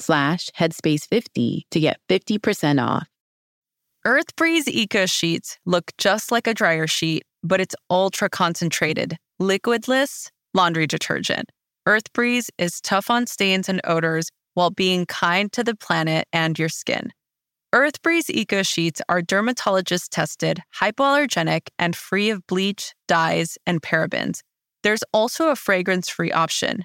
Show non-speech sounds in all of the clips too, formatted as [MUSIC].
slash headspace50 to get 50% off. Earthbreeze Eco Sheets look just like a dryer sheet, but it's ultra concentrated, liquidless laundry detergent. Earthbreeze is tough on stains and odors while being kind to the planet and your skin. Earthbreeze Eco Sheets are dermatologist tested, hypoallergenic, and free of bleach, dyes, and parabens. There's also a fragrance free option.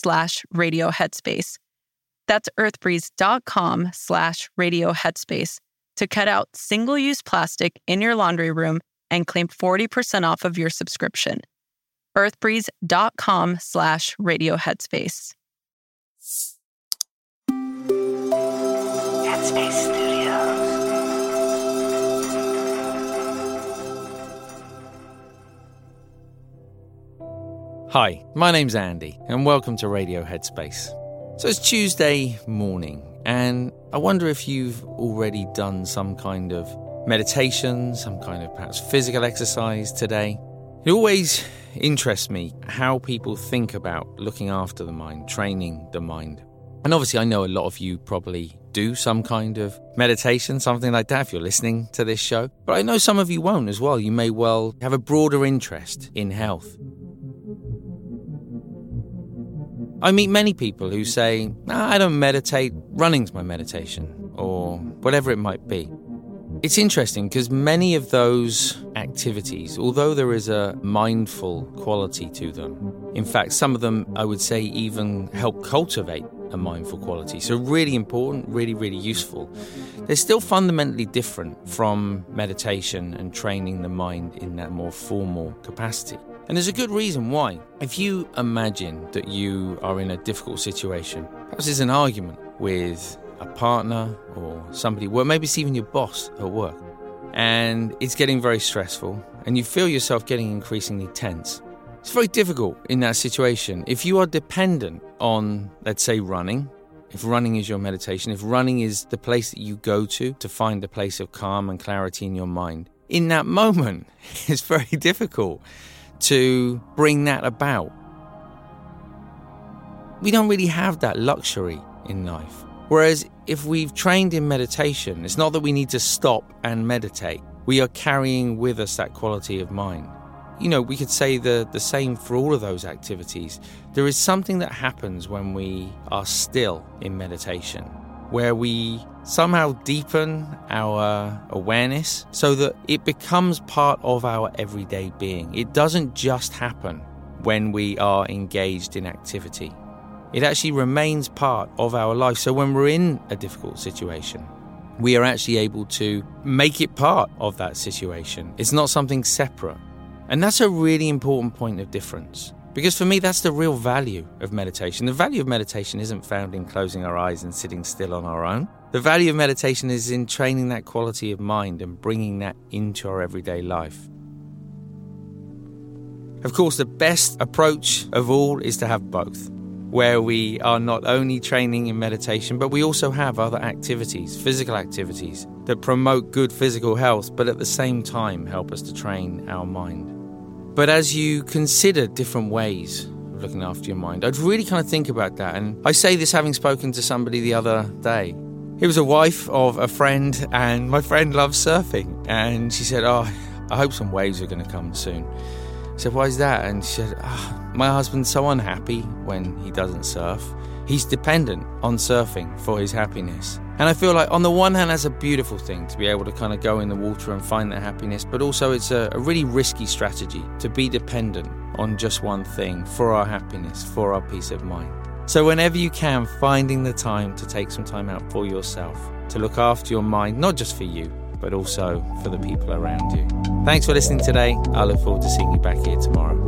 slash radio headspace. That's earthbreeze.com slash radio headspace to cut out single-use plastic in your laundry room and claim 40% off of your subscription earthbreeze.com slash radio headspace. Headspace Hi, my name's Andy, and welcome to Radio Headspace. So it's Tuesday morning, and I wonder if you've already done some kind of meditation, some kind of perhaps physical exercise today. It always interests me how people think about looking after the mind, training the mind. And obviously, I know a lot of you probably do some kind of meditation, something like that, if you're listening to this show. But I know some of you won't as well. You may well have a broader interest in health. I meet many people who say, nah, I don't meditate, running's my meditation, or whatever it might be. It's interesting because many of those activities, although there is a mindful quality to them, in fact, some of them I would say even help cultivate a mindful quality. So, really important, really, really useful. They're still fundamentally different from meditation and training the mind in that more formal capacity. And there's a good reason why. If you imagine that you are in a difficult situation, perhaps there's an argument with a partner or somebody, well, maybe it's even your boss at work, and it's getting very stressful, and you feel yourself getting increasingly tense. It's very difficult in that situation. If you are dependent on, let's say, running, if running is your meditation, if running is the place that you go to to find a place of calm and clarity in your mind, in that [LAUGHS] moment, it's very difficult to bring that about. We don't really have that luxury in life. Whereas if we've trained in meditation, it's not that we need to stop and meditate. We are carrying with us that quality of mind. You know, we could say the, the same for all of those activities. There is something that happens when we are still in meditation, where we somehow deepen our awareness so that it becomes part of our everyday being. It doesn't just happen when we are engaged in activity. It actually remains part of our life. So when we're in a difficult situation, we are actually able to make it part of that situation. It's not something separate. And that's a really important point of difference. Because for me, that's the real value of meditation. The value of meditation isn't found in closing our eyes and sitting still on our own. The value of meditation is in training that quality of mind and bringing that into our everyday life. Of course, the best approach of all is to have both. where we are not only training in meditation, but we also have other activities, physical activities, that promote good physical health, but at the same time help us to train our mind. But as you consider different ways of looking after your mind, I'd really kind of think about that. And I say this having spoken to somebody the other day. It was a wife of a friend, and my friend loves surfing. And she said, Oh, I hope some waves are going to come soon. I said, Why is that? And she said, oh, My husband's so unhappy when he doesn't surf. He's dependent on surfing for his happiness. And I feel like, on the one hand, that's a beautiful thing to be able to kind of go in the water and find that happiness, but also it's a, a really risky strategy to be dependent on just one thing for our happiness, for our peace of mind. So, whenever you can, finding the time to take some time out for yourself, to look after your mind, not just for you, but also for the people around you. Thanks for listening today. I look forward to seeing you back here tomorrow.